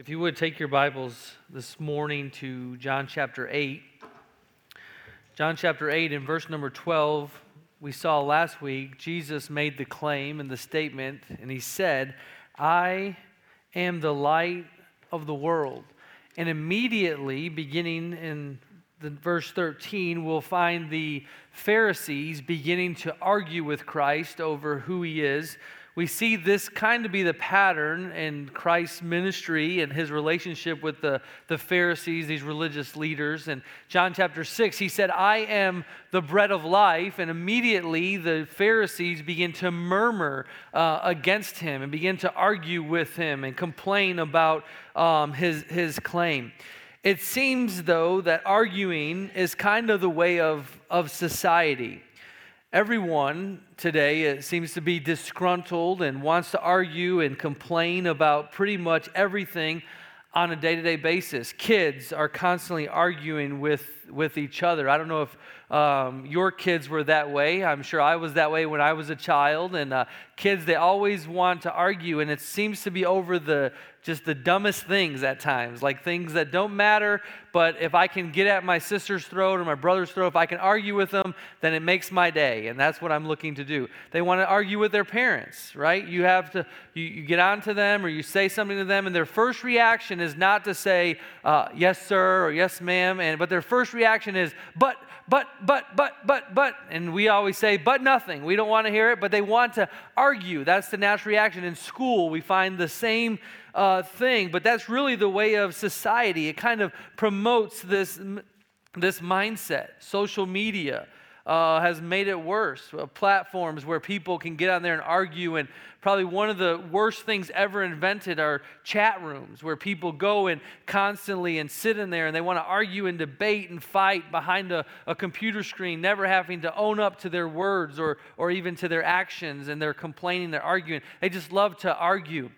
If you would take your Bibles this morning to John chapter 8. John chapter 8 in verse number 12, we saw last week, Jesus made the claim and the statement, and he said, I am the light of the world. And immediately, beginning in the verse 13, we'll find the Pharisees beginning to argue with Christ over who he is we see this kind of be the pattern in Christ's ministry and his relationship with the, the Pharisees, these religious leaders. In John chapter 6, he said, I am the bread of life. And immediately the Pharisees begin to murmur uh, against him and begin to argue with him and complain about um, his, his claim. It seems, though, that arguing is kind of the way of, of society. Everyone today it seems to be disgruntled and wants to argue and complain about pretty much everything on a day to day basis. Kids are constantly arguing with, with each other. I don't know if um, your kids were that way. I'm sure I was that way when I was a child. And uh, kids, they always want to argue, and it seems to be over the just the dumbest things at times, like things that don't matter. But if I can get at my sister's throat or my brother's throat, if I can argue with them, then it makes my day. And that's what I'm looking to do. They want to argue with their parents, right? You have to, you, you get on to them or you say something to them, and their first reaction is not to say, uh, yes, sir, or yes, ma'am, and, but their first reaction is, but, but, but, but, but, but. And we always say, but nothing. We don't want to hear it, but they want to argue. That's the natural reaction. In school, we find the same uh, thing, but that's really the way of society. It kind of promotes this, this mindset. Social media uh, has made it worse. Uh, platforms where people can get on there and argue, and probably one of the worst things ever invented are chat rooms where people go and constantly and sit in there and they want to argue and debate and fight behind a, a computer screen, never having to own up to their words or, or even to their actions, and they're complaining, they're arguing. They just love to argue.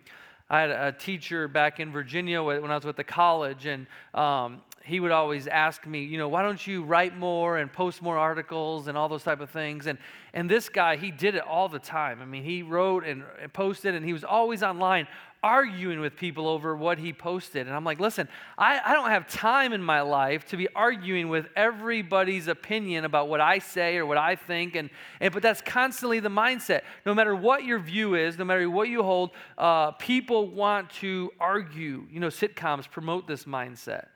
I had a teacher back in Virginia when I was with the college, and um, he would always ask me, you know, why don't you write more and post more articles and all those type of things? And and this guy, he did it all the time. I mean, he wrote and, and posted, and he was always online arguing with people over what he posted. And I'm like, listen, I, I don't have time in my life to be arguing with everybody's opinion about what I say or what I think. And, and but that's constantly the mindset. No matter what your view is, no matter what you hold, uh, people want to argue. You know, sitcoms promote this mindset.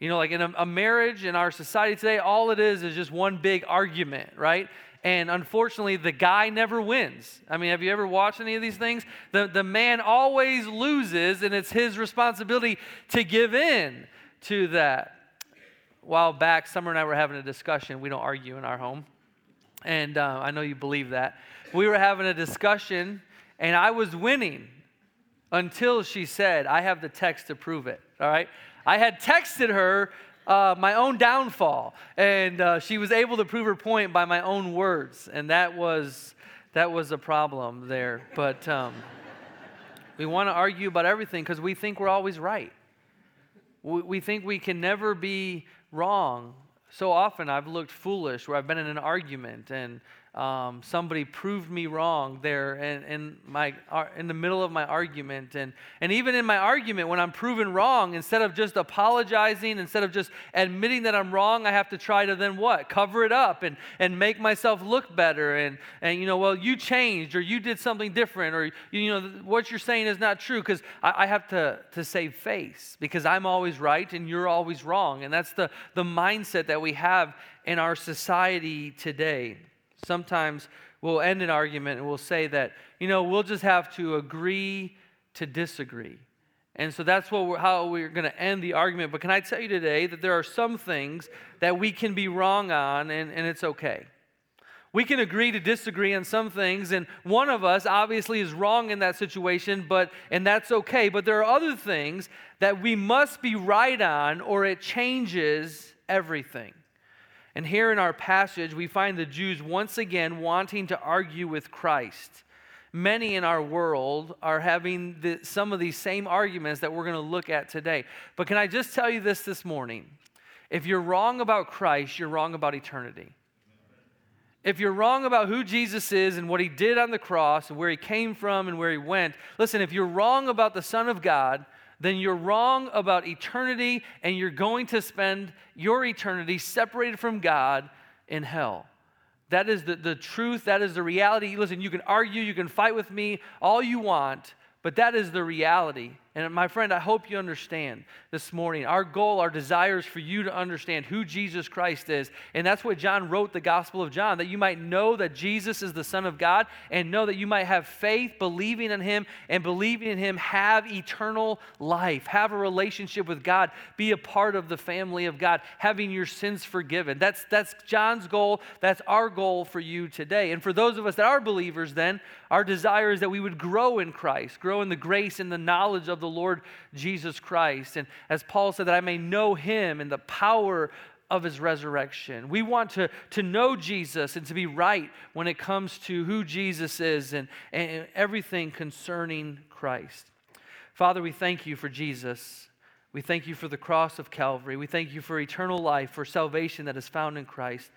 You know, like in a, a, marriage in our society today, all it is is just one big argument, right? And unfortunately, the guy never wins. I mean, have you ever watched any of these things? The, the man always loses, and it's his responsibility to give in to that. A while back, Summer and I were having a discussion. We don't argue in our home. And uh, I know you believe that. We were having a discussion, and I was winning until she said, I have the text to prove it. All right? I had texted her uh, my own downfall, and uh, she was able to prove her point by my own words, and that was that was a problem there. But um, we want to argue about everything because we think we're always right. We, we think we can never be wrong. So often I've looked foolish where I've been in an argument and um, somebody proved me wrong there in, in, my, in the middle of my argument. And, and even in my argument, when I'm proven wrong, instead of just apologizing, instead of just admitting that I'm wrong, I have to try to then what? Cover it up and, and make myself look better. And, and, you know, well, you changed or you did something different or, you know, what you're saying is not true because I, I have to, to save face because I'm always right and you're always wrong. And that's the, the mindset that we have in our society today. Sometimes we'll end an argument and we'll say that, you know, we'll just have to agree to disagree. And so that's what we're, how we're going to end the argument. But can I tell you today that there are some things that we can be wrong on and, and it's okay? We can agree to disagree on some things, and one of us obviously is wrong in that situation, but and that's okay. But there are other things that we must be right on, or it changes everything. And here in our passage, we find the Jews once again wanting to argue with Christ. Many in our world are having the, some of these same arguments that we're going to look at today. But can I just tell you this this morning? If you're wrong about Christ, you're wrong about eternity. If you're wrong about who Jesus is and what he did on the cross and where he came from and where he went, listen, if you're wrong about the Son of God, then you're wrong about eternity and you're going to spend your eternity separated from God in hell. That is the, the truth. That is the reality. Listen, you can argue, you can fight with me all you want, but that is the reality. And my friend, I hope you understand this morning. Our goal, our desire is for you to understand who Jesus Christ is. And that's what John wrote the Gospel of John, that you might know that Jesus is the Son of God and know that you might have faith, believing in Him, and believing in Him, have eternal life, have a relationship with God, be a part of the family of God, having your sins forgiven. That's, that's John's goal. That's our goal for you today. And for those of us that are believers, then, our desire is that we would grow in Christ, grow in the grace and the knowledge of the Lord Jesus Christ. And as Paul said, that I may know him and the power of his resurrection. We want to, to know Jesus and to be right when it comes to who Jesus is and, and everything concerning Christ. Father, we thank you for Jesus. We thank you for the cross of Calvary. We thank you for eternal life, for salvation that is found in Christ.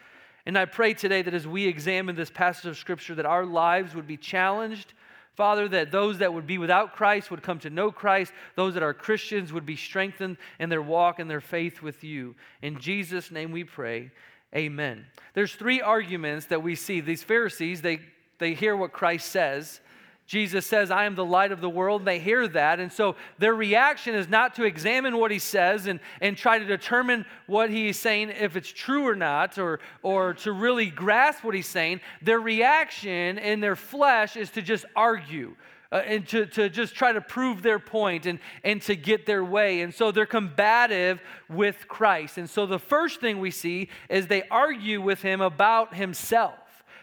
And I pray today that as we examine this passage of Scripture, that our lives would be challenged Father, that those that would be without Christ would come to know Christ, those that are Christians would be strengthened in their walk and their faith with you. In Jesus' name we pray. Amen. There's three arguments that we see. These Pharisees, they, they hear what Christ says, Jesus says, I am the light of the world. And they hear that. And so their reaction is not to examine what he says and, and try to determine what he's saying, if it's true or not, or, or to really grasp what he's saying. Their reaction in their flesh is to just argue. Uh, and to, to just try to prove their point and, and to get their way. And so they're combative with Christ. And so the first thing we see is they argue with him about himself.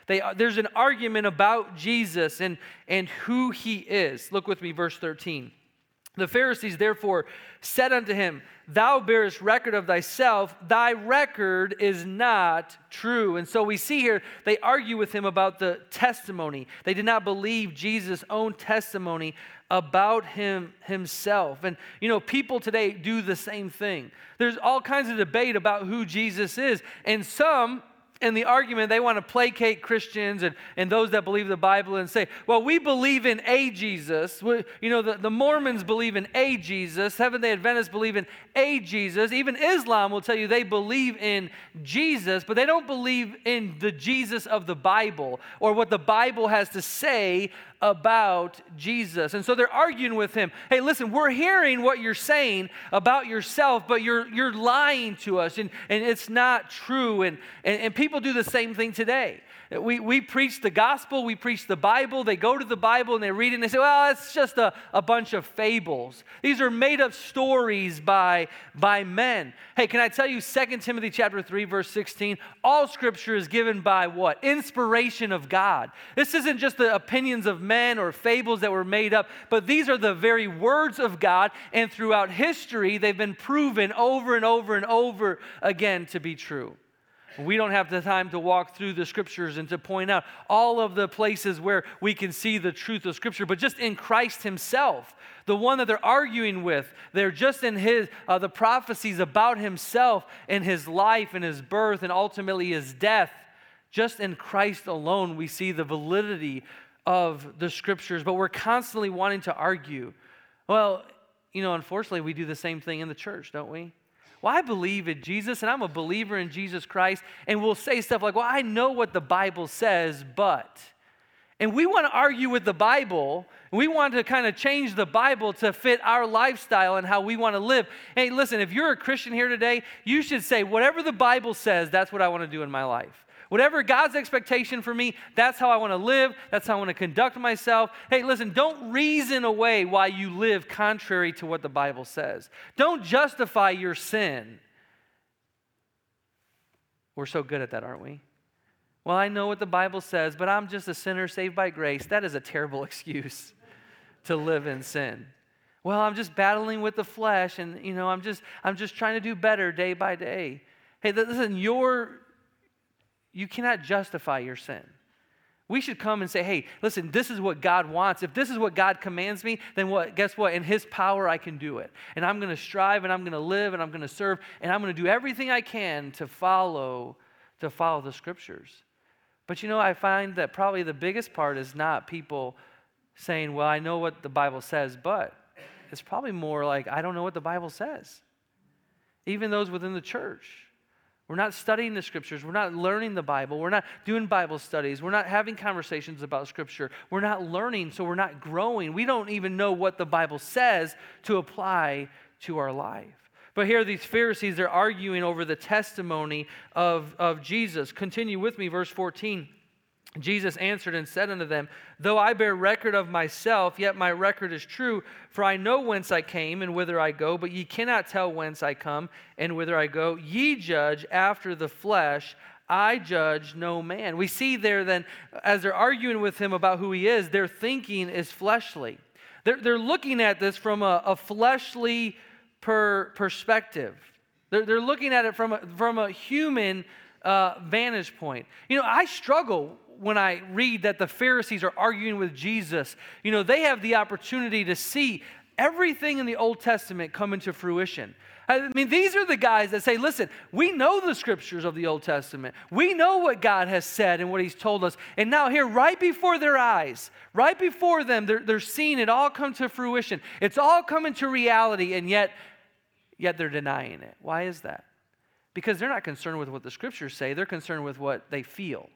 They, uh, there's an argument about Jesus and, and who he is. Look with me, verse 13. The Pharisees therefore said unto him, Thou bearest record of thyself, thy record is not true. And so we see here, they argue with him about the testimony. They did not believe Jesus' own testimony about him himself. And you know, people today do the same thing. There's all kinds of debate about who Jesus is. And some in the argument, they want to placate Christians and, and those that believe the Bible and say, well, we believe in a Jesus. We, you know, the, the Mormons believe in a Jesus. Seventh day Adventists believe in a Jesus. Even Islam will tell you they believe in Jesus, but they don't believe in the Jesus of the Bible or what the Bible has to say about Jesus. And so they're arguing with him. Hey, listen, we're hearing what you're saying about yourself, but you're, you're lying to us, and, and it's not true. And, and, and people do the same thing today. We, we preach the gospel, we preach the Bible. They go to the Bible and they read it and they say, well, it's just a, a bunch of fables. These are made up stories by, by men. Hey, can I tell you 2 Timothy chapter 3, verse 16? All scripture is given by what? Inspiration of God. This isn't just the opinions of men or fables that were made up, but these are the very words of God. And throughout history, they've been proven over and over and over again to be true. We don't have the time to walk through the scriptures and to point out all of the places where we can see the truth of scripture, but just in Christ Himself, the one that they're arguing with, they're just in His uh, the prophecies about Himself and His life and His birth and ultimately His death. Just in Christ alone, we see the validity of the scriptures, but we're constantly wanting to argue. Well, you know, unfortunately, we do the same thing in the church, don't we? Well, I believe in Jesus and I'm a believer in Jesus Christ. And we'll say stuff like, well, I know what the Bible says, but. And we want to argue with the Bible. We want to kind of change the Bible to fit our lifestyle and how we want to live. Hey, listen, if you're a Christian here today, you should say, whatever the Bible says, that's what I want to do in my life. Whatever God's expectation for me, that's how I want to live. That's how I want to conduct myself. Hey, listen, don't reason away why you live contrary to what the Bible says. Don't justify your sin. We're so good at that, aren't we? Well, I know what the Bible says, but I'm just a sinner saved by grace. That is a terrible excuse to live in sin. Well, I'm just battling with the flesh and you know, I'm just I'm just trying to do better day by day. Hey, listen, your you cannot justify your sin. We should come and say, hey, listen, this is what God wants. If this is what God commands me, then what? Guess what? In His power, I can do it. And I'm going to strive and I'm going to live and I'm going to serve and I'm going to do everything I can to follow, to follow the scriptures. But you know, I find that probably the biggest part is not people saying, well, I know what the Bible says, but it's probably more like, I don't know what the Bible says. Even those within the church. We're not studying the scriptures. We're not learning the Bible. We're not doing Bible studies. We're not having conversations about scripture. We're not learning, so we're not growing. We don't even know what the Bible says to apply to our life. But here, these Pharisees are arguing over the testimony of, of Jesus. Continue with me, verse 14. Jesus answered and said unto them, Though I bear record of myself, yet my record is true, for I know whence I came and whither I go, but ye cannot tell whence I come and whither I go. Ye judge after the flesh, I judge no man. We see there then, as they're arguing with him about who he is, their thinking is fleshly. They're, they're looking at this from a, a fleshly per perspective. They're, they're looking at it from a, from a human uh, vantage point. You know, I struggle when I read that the Pharisees are arguing with Jesus. You know, they have the opportunity to see everything in the Old Testament come into fruition. I mean, these are the guys that say, listen, we know the scriptures of the Old Testament. We know what God has said and what He's told us. And now, here, right before their eyes, right before them, they're, they're seeing it all come to fruition. It's all coming to reality, and yet, yet they're denying it. Why is that? Because they're not concerned with what the scriptures say, they're concerned with what they feel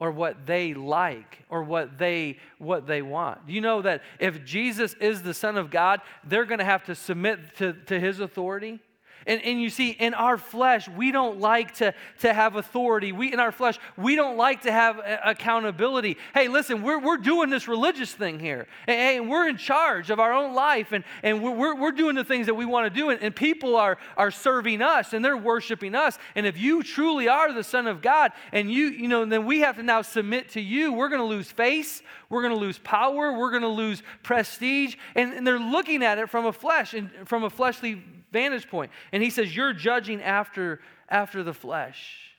or what they like or what they what they want. You know that if Jesus is the Son of God, they're going to have to submit to, to his authority? And, and you see, in our flesh, we don't like to, to have authority. We, in our flesh, we don't like to have accountability. Hey, listen, we're, we're doing this religious thing here. Hey, and we're in charge of our own life, and, and we're, we're doing the things that we want to do, and, and people are, are serving us, and they're worshiping us. And if you truly are the Son of God, and you, you know, then we have to now submit to you. We're going to lose face, we're going to lose power, we're going to lose prestige. And, and they're looking at it from a flesh and from a fleshly vantage point. And he says, You're judging after, after the flesh.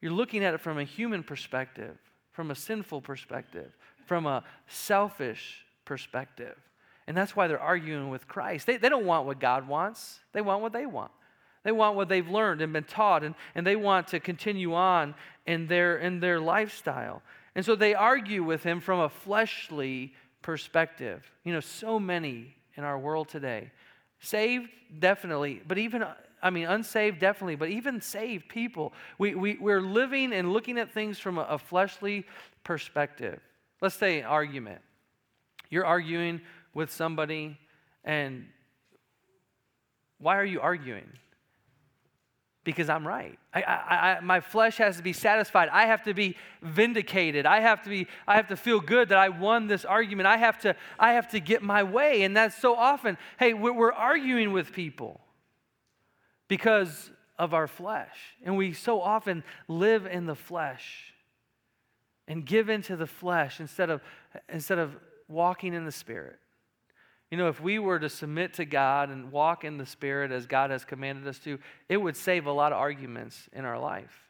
You're looking at it from a human perspective, from a sinful perspective, from a selfish perspective. And that's why they're arguing with Christ. They, they don't want what God wants, they want what they want. They want what they've learned and been taught, and, and they want to continue on in their, in their lifestyle. And so they argue with him from a fleshly perspective. You know, so many in our world today Saved, definitely, but even, I mean, unsaved, definitely, but even saved people, we, we, we're living and looking at things from a, a fleshly perspective. Let's say an argument. You're arguing with somebody, and why are you arguing? Because I'm right. I, I, I, my flesh has to be satisfied. I have to be vindicated. I have to be. I have to feel good that I won this argument. I have to. I have to get my way. And that's so often. Hey, we're, we're arguing with people because of our flesh, and we so often live in the flesh and give into the flesh instead of instead of walking in the spirit. You know, if we were to submit to God and walk in the Spirit as God has commanded us to, it would save a lot of arguments in our life.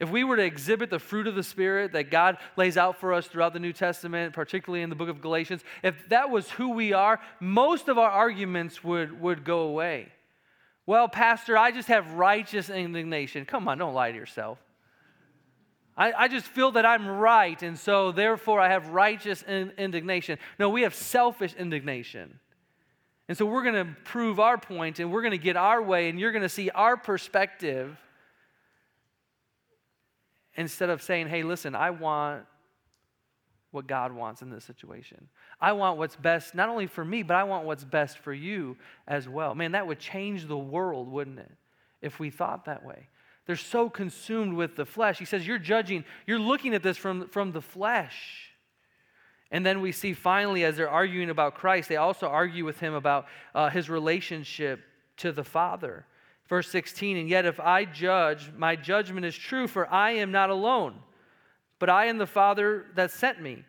If we were to exhibit the fruit of the Spirit that God lays out for us throughout the New Testament, particularly in the book of Galatians, if that was who we are, most of our arguments would, would go away. Well, Pastor, I just have righteous indignation. Come on, don't lie to yourself. I, I just feel that I'm right, and so therefore I have righteous in, indignation. No, we have selfish indignation. And so we're going to prove our point and we're going to get our way, and you're going to see our perspective instead of saying, hey, listen, I want what God wants in this situation. I want what's best, not only for me, but I want what's best for you as well. Man, that would change the world, wouldn't it, if we thought that way? They're so consumed with the flesh. He says, You're judging, you're looking at this from, from the flesh. And then we see finally, as they're arguing about Christ, they also argue with him about uh, his relationship to the Father. Verse 16, and yet if I judge, my judgment is true, for I am not alone, but I am the Father that sent me.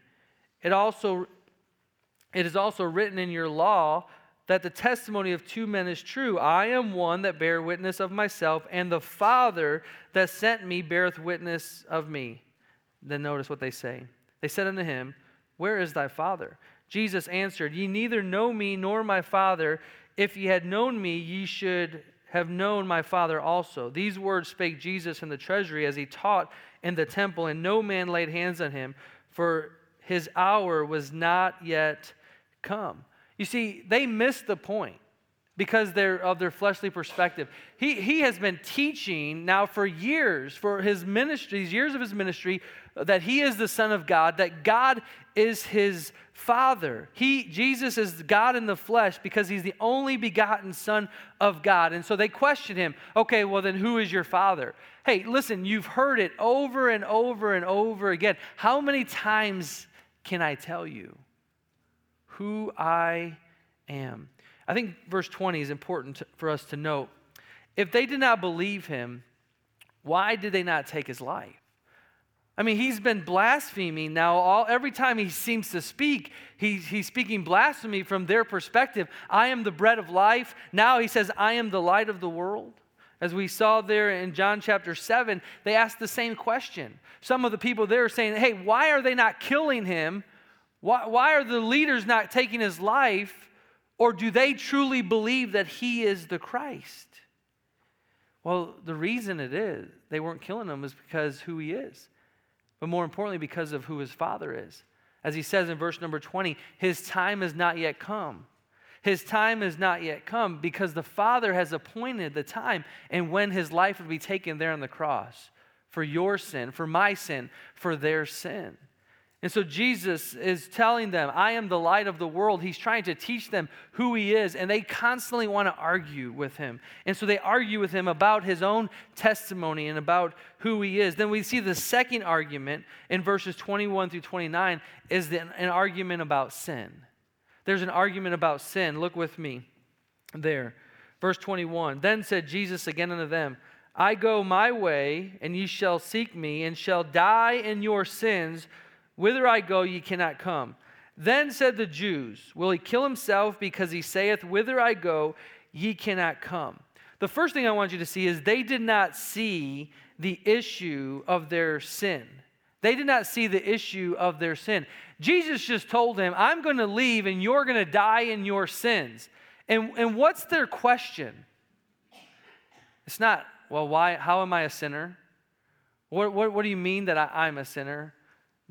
It also it is also written in your law that the testimony of two men is true. I am one that bear witness of myself, and the Father that sent me beareth witness of me. Then notice what they say. They said unto him, Where is thy Father? Jesus answered, Ye neither know me nor my Father. If ye had known me, ye should have known my Father also. These words spake Jesus in the treasury as he taught in the temple, and no man laid hands on him, for his hour was not yet come. You see, they missed the point because they're of their fleshly perspective. He, he has been teaching now for years, for his ministry, these years of his ministry, that he is the Son of God, that God is his Father. He, Jesus is God in the flesh because he's the only begotten Son of God. And so they question him, okay, well, then who is your Father? Hey, listen, you've heard it over and over and over again. How many times can I tell you who I am? I think verse 20 is important for us to note. If they did not believe him, why did they not take his life? I mean, he's been blaspheming now. All, every time he seems to speak, he's, he's speaking blasphemy from their perspective. I am the bread of life. Now he says, I am the light of the world. As we saw there in John chapter 7, they asked the same question. Some of the people there are saying, Hey, why are they not killing him? Why, why are the leaders not taking his life? Or do they truly believe that he is the Christ? Well, the reason it is they weren't killing him is because who he is, but more importantly, because of who his father is. As he says in verse number 20, his time has not yet come. His time has not yet come because the Father has appointed the time and when his life would be taken there on the cross for your sin, for my sin, for their sin. And so Jesus is telling them, I am the light of the world. He's trying to teach them who he is, and they constantly want to argue with him. And so they argue with him about his own testimony and about who he is. Then we see the second argument in verses 21 through 29 is the, an argument about sin. There's an argument about sin. Look with me there. Verse 21 Then said Jesus again unto them, I go my way, and ye shall seek me, and shall die in your sins. Whither I go, ye cannot come. Then said the Jews, Will he kill himself because he saith, Whither I go, ye cannot come? The first thing I want you to see is they did not see the issue of their sin. They did not see the issue of their sin. Jesus just told them, I'm going to leave and you're going to die in your sins. And, and what's their question? It's not, well, why, how am I a sinner? What, what, what do you mean that I, I'm a sinner?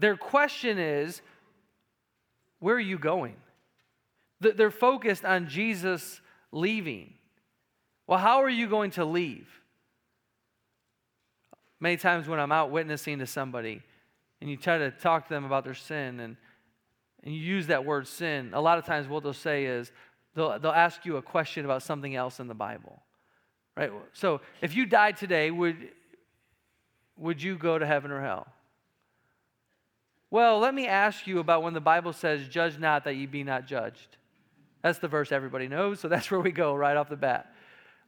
Their question is, where are you going? They're focused on Jesus leaving. Well, how are you going to leave? Many times when I'm out witnessing to somebody and you try to talk to them about their sin and, and you use that word sin, a lot of times what they'll say is they'll, they'll ask you a question about something else in the Bible. Right? So if you died today, would, would you go to heaven or hell? Well, let me ask you about when the Bible says, Judge not that ye be not judged. That's the verse everybody knows, so that's where we go right off the bat.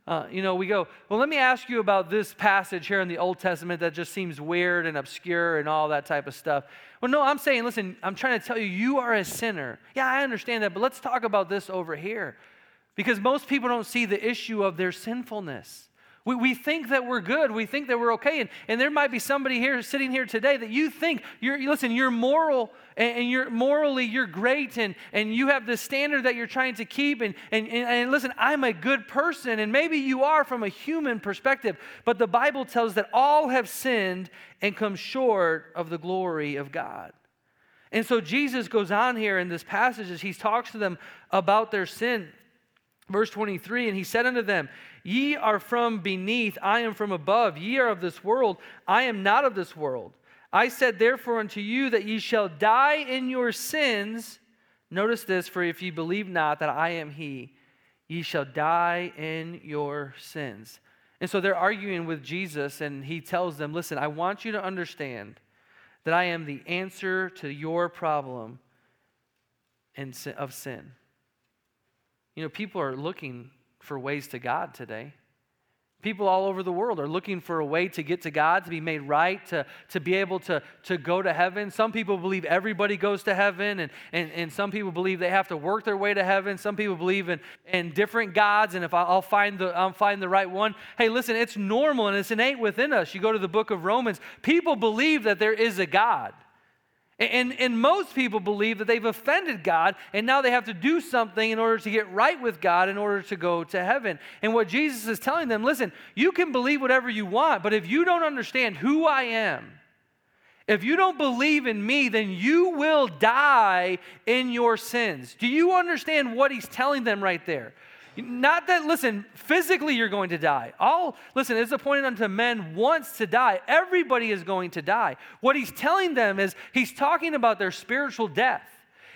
Uh, you know, we go, well, let me ask you about this passage here in the Old Testament that just seems weird and obscure and all that type of stuff. Well, no, I'm saying, listen, I'm trying to tell you, you are a sinner. Yeah, I understand that, but let's talk about this over here. Because most people don't see the issue of their sinfulness. We, we think that we're good. We think that we're okay. And, and there might be somebody here sitting here today that you think you're, listen, you're moral and, and you're morally, you're great and, and you have the standard that you're trying to keep. And, and, and, and listen, I'm a good person. And maybe you are from a human perspective. But the Bible tells that all have sinned and come short of the glory of God. And so Jesus goes on here in this passage as he talks to them about their sin. Verse 23 And he said unto them, Ye are from beneath, I am from above. Ye are of this world, I am not of this world. I said therefore unto you that ye shall die in your sins. Notice this, for if ye believe not that I am he, ye shall die in your sins. And so they're arguing with Jesus, and he tells them, Listen, I want you to understand that I am the answer to your problem and of sin. You know, people are looking for ways to God today. People all over the world are looking for a way to get to God, to be made right, to, to be able to, to go to heaven. Some people believe everybody goes to heaven, and, and, and some people believe they have to work their way to heaven. Some people believe in, in different gods, and if I'll find, the, I'll find the right one. Hey, listen, it's normal and it's innate within us. You go to the book of Romans, people believe that there is a God. And, and most people believe that they've offended God and now they have to do something in order to get right with God in order to go to heaven. And what Jesus is telling them listen, you can believe whatever you want, but if you don't understand who I am If you don't believe in me, then you will die in your sins. Do you understand what he's telling them right there? Not that, listen, physically you're going to die. All, listen, it's appointed unto men once to die. Everybody is going to die. What he's telling them is he's talking about their spiritual death.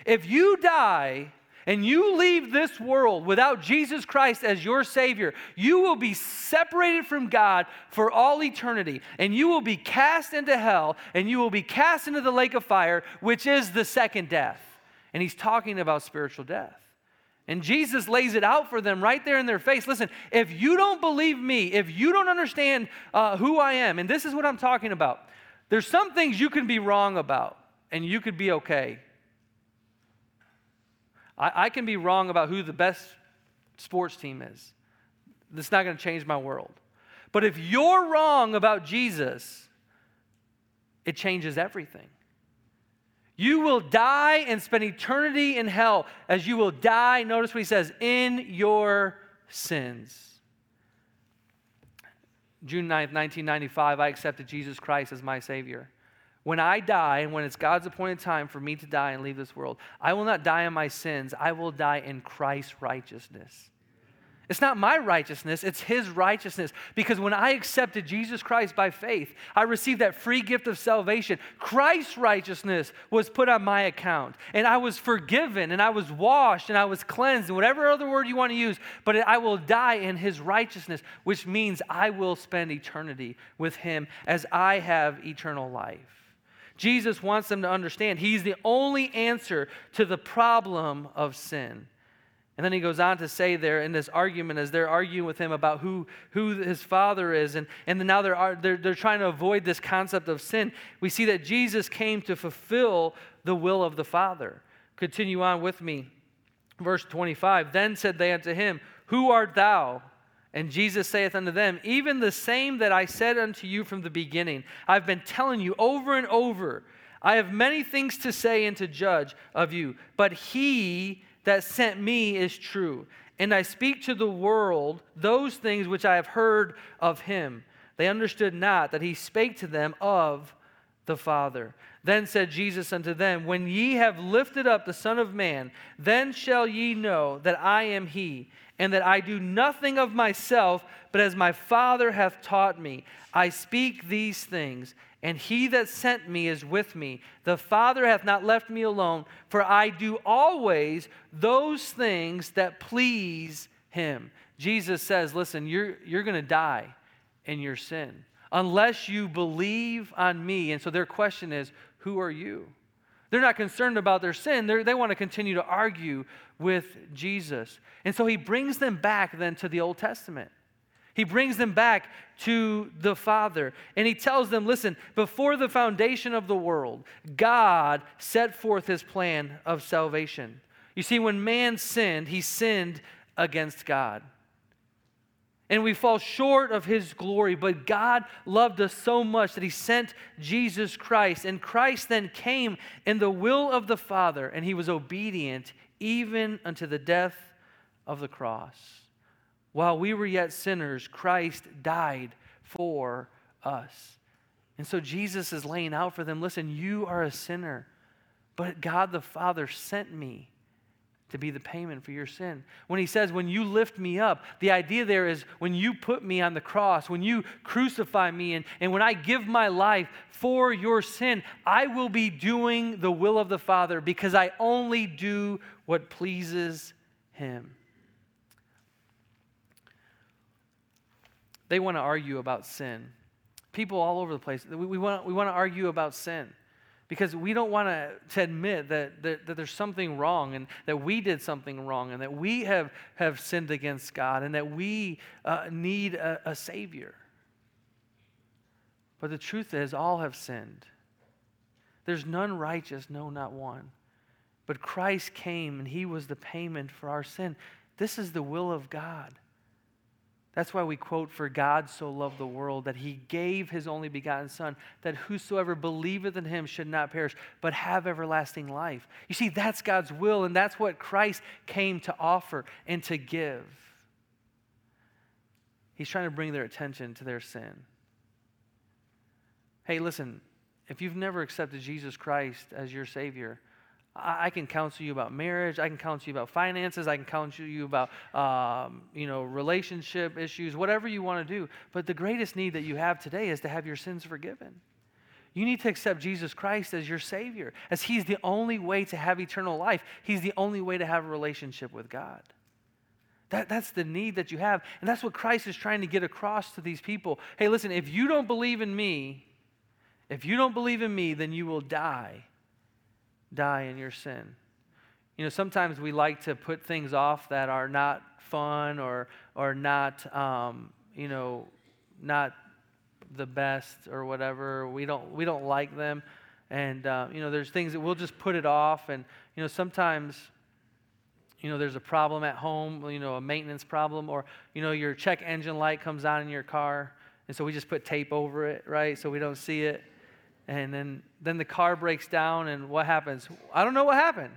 If you die and you leave this world without Jesus Christ as your Savior, you will be separated from God for all eternity, and you will be cast into hell, and you will be cast into the lake of fire, which is the second death. And he's talking about spiritual death. And Jesus lays it out for them right there in their face. Listen, if you don't believe me, if you don't understand uh, who I am, and this is what I'm talking about, there's some things you can be wrong about, and you could be okay. I, I can be wrong about who the best sports team is. That's not going to change my world. But if you're wrong about Jesus, it changes everything. You will die and spend eternity in hell as you will die, notice what he says, in your sins. June 9th, 1995, I accepted Jesus Christ as my Savior. When I die, and when it's God's appointed time for me to die and leave this world, I will not die in my sins. I will die in Christ's righteousness. It's not my righteousness, it's His righteousness. Because when I accepted Jesus Christ by faith, I received that free gift of salvation. Christ's righteousness was put on my account, and I was forgiven, and I was washed, and I was cleansed, and whatever other word you want to use, but I will die in His righteousness, which means I will spend eternity with Him as I have eternal life. Jesus wants them to understand He's the only answer to the problem of sin. And then he goes on to say there in this argument as they're arguing with him about who, who his father is, and, and now they're, they're, they're trying to avoid this concept of sin. We see that Jesus came to fulfill the will of the Father. Continue on with me. Verse 25 Then said they unto him, Who art thou? And Jesus saith unto them, Even the same that I said unto you from the beginning. I've been telling you over and over. I have many things to say and to judge of you, but he that sent me is true. And I speak to the world those things which I have heard of him. They understood not that he spake to them of the Father. Then said Jesus unto them, When ye have lifted up the Son of Man, then shall ye know that I am he and that I do nothing of myself, but as my Father hath taught me, I speak these things. And he that sent me is with me. The Father hath not left me alone, for I do always those things that please him. Jesus says, Listen, you're, you're going to die in your sin unless you believe on me. And so their question is, Who are you? They're not concerned about their sin. They're, they want to continue to argue with Jesus. And so he brings them back then to the Old Testament. He brings them back to the Father. And he tells them listen, before the foundation of the world, God set forth his plan of salvation. You see, when man sinned, he sinned against God and we fall short of his glory. But God loved us so much that he sent Jesus Christ. And Christ then came in the will of the Father, and he was obedient even unto the death of the cross. While we were yet sinners, Christ died for us. And so Jesus is laying out for them listen, you are a sinner, but God the Father sent me to be the payment for your sin. When he says, when you lift me up, the idea there is when you put me on the cross, when you crucify me, and, and when I give my life for your sin, I will be doing the will of the Father because I only do what pleases him. They want to argue about sin. People all over the place, we, we, want, we want to argue about sin because we don't want to, admit that, that, that, there's something wrong and that we did something wrong and that we have, have sinned against God and that we uh, need a, a Savior. But the truth is, all have sinned. There's none righteous, no, not one. But Christ came and He was the payment for our sin. This is the will of God. That's why we quote, For God so loved the world that he gave his only begotten Son, that whosoever believeth in him should not perish, but have everlasting life. You see, that's God's will, and that's what Christ came to offer and to give. He's trying to bring their attention to their sin. Hey, listen, if you've never accepted Jesus Christ as your Savior, I, can counsel you about marriage. I can counsel you about finances. I can counsel you about, um, you know, relationship issues, whatever you want to do. But the greatest need that you have today is to have your sins forgiven. You need to accept Jesus Christ as your Savior, as He's the only way to have eternal life. He's the only way to have a relationship with God. That, that's the need that you have. And that's what Christ is trying to get across to these people. Hey, listen, if you don't believe in me, if you don't believe in me, then you will die die in your sin. You know, sometimes we like to put things off that are not fun or, or not, um, you know, not the best or whatever. We don't, we don't like them. And, uh, you know, there's things that we'll just put it off. And, you know, sometimes, you know, there's a problem at home, you know, a maintenance problem, or, you know, your check engine light comes on in your car. And so we just put tape over it, right? So we don't see it and then then the car breaks down and what happens? I don't know what happened.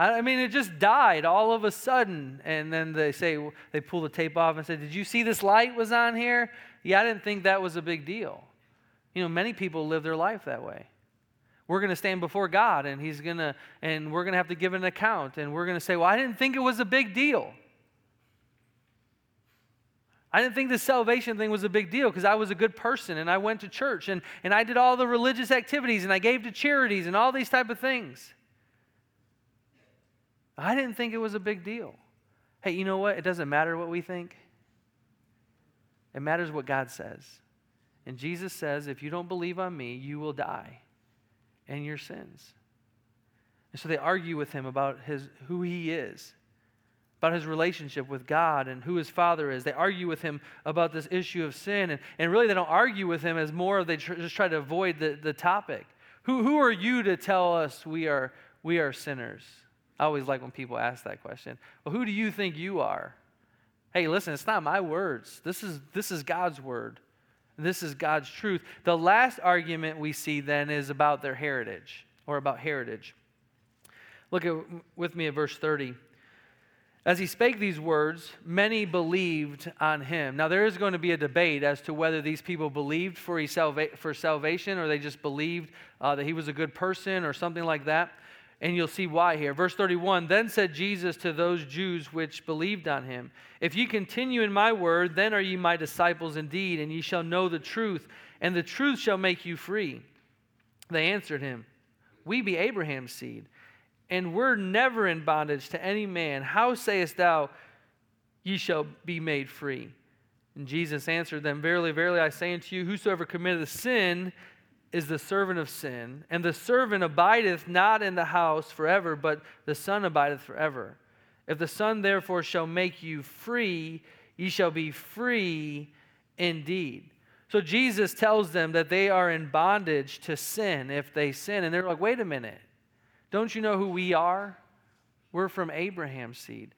I, mean it just died all of a sudden. And then they say they pull the tape off and say did you see this light was on here? Yeah i didn't think that was a big deal. You know many people live their life that way. We're going to stand before god and he's going to and we're going to have to give an account and we're going to say well i didn't think it was a big deal I didn't think the salvation thing was a big deal because I was a good person and I went to church and, and I did all the religious activities and I gave to charities and all these type of things. I didn't think it was a big deal. Hey, you know what? It doesn't matter what we think. It matters what God says. And Jesus says, if you don't believe on me, you will die in your sins. And so they argue with him about his, who he is about his relationship with God and who his father is. They argue with him about this issue of sin. And, and really, they don't argue with him as more of they tr- just try to avoid the, the topic. Who, who are you to tell us we are, we are sinners? I always like when people ask that question. Well, who do you think you are? Hey, listen, it's not my words. This is, this is God's word. This is God's truth. The last argument we see then is about their heritage or about heritage. Look at, with me at verse 30. As he spake these words, many believed on him. Now, there is going to be a debate as to whether these people believed for, salva- for salvation or they just believed uh, that he was a good person or something like that. And you'll see why here. Verse 31 Then said Jesus to those Jews which believed on him, If ye continue in my word, then are ye my disciples indeed, and ye shall know the truth, and the truth shall make you free. They answered him, We be Abraham's seed and we're never in bondage to any man. How sayest thou, ye shall be made free? And Jesus answered them, Verily, verily, I say unto you, whosoever committeth sin is the servant of sin, and the servant abideth not in the house forever, but the Son abideth forever. If the Son therefore shall make you free, ye shall be free indeed. So Jesus tells them that they are in bondage to sin if they sin. And they're like, wait a minute. Don't you know who we are? We're from Abraham's seed.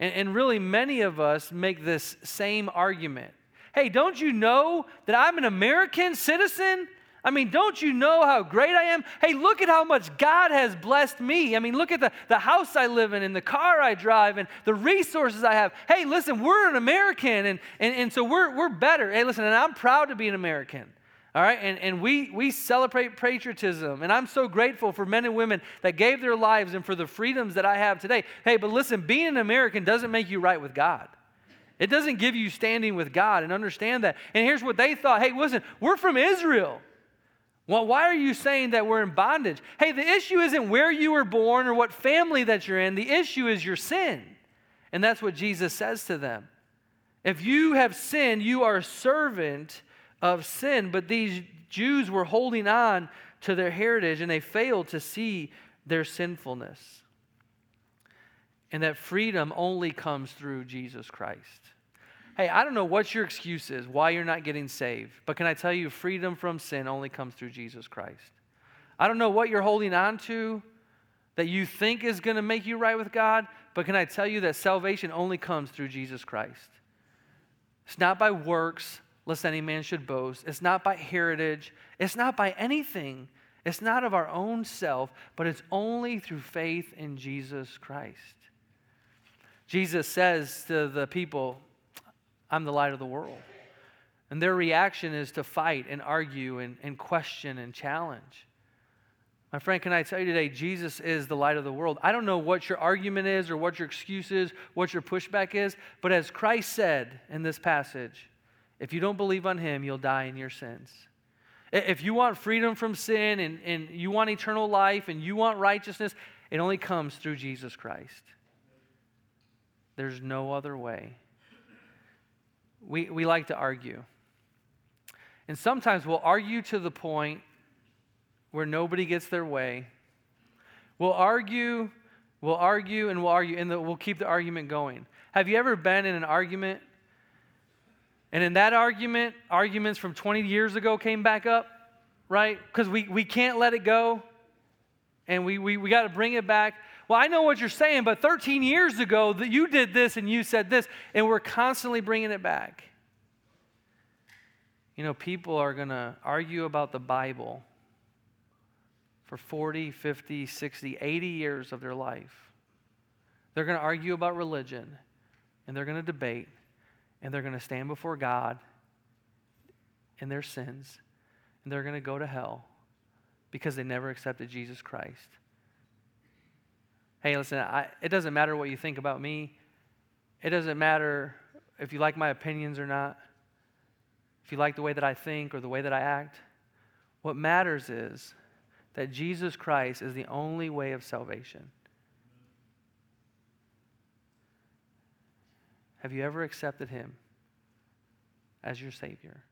And, and really, many of us make this same argument. Hey, don't you know that I'm an American citizen? I mean, don't you know how great I am? Hey, look at how much God has blessed me. I mean, look at the, the house I live in and the car I drive and the resources I have. Hey, listen, we're an American and, and, and so we're, we're better. Hey, listen, and I'm proud to be an American. All right, and, and we, we celebrate patriotism, and I'm so grateful for men and women that gave their lives and for the freedoms that I have today. Hey, but listen, being an American doesn't make you right with God. It doesn't give you standing with God, and understand that. And here's what they thought hey, listen, we're from Israel. Well, why are you saying that we're in bondage? Hey, the issue isn't where you were born or what family that you're in, the issue is your sin. And that's what Jesus says to them. If you have sinned, you are a servant of sin. But these Jews were holding on to their heritage and they failed to see their sinfulness. And that freedom only comes through Jesus Christ. Hey, I don't know what your excuse is why you're not getting saved, but can I tell you, freedom from sin only comes through Jesus Christ. I don't know what you're holding on to that you think is going to make you right with God, but can I tell you that salvation only comes through Jesus Christ? It's not by works, lest any man should boast. It's not by heritage, it's not by anything. It's not of our own self, but it's only through faith in Jesus Christ. Jesus says to the people, I'm the light of the world. And their reaction is to fight and argue and, and question and challenge. My friend, can I tell you today, Jesus is the light of the world. I don't know what your argument is or what your excuse is, what your pushback is, but as Christ said in this passage, if you don't believe on him, you'll die in your sins. If you want freedom from sin and, and you want eternal life and you want righteousness, it only comes through Jesus Christ. There's no other way. We, we like to argue. And sometimes we'll argue to the point where nobody gets their way. We'll argue, we'll argue, and we'll argue, and the, we'll keep the argument going. Have you ever been in an argument and in that argument, arguments from 20 years ago came back up, right? Because we, we can't let it go. And we, we, we got to bring it back. Well, I know what you're saying, but 13 years ago that you did this and you said this, and we're constantly bringing it back. You know, people are going to argue about the Bible for 40, 50, 60, 80 years of their life. They're going to argue about religion, and they're going to debate, and they're going to stand before God in their sins, and they're going to go to hell because they never accepted Jesus Christ. Hey, listen, I, it doesn't matter what you think about me. It doesn't matter if you like my opinions or not, if you like the way that I think or the way that I act. What matters is that Jesus Christ is the only way of salvation. Have you ever accepted him as your Savior?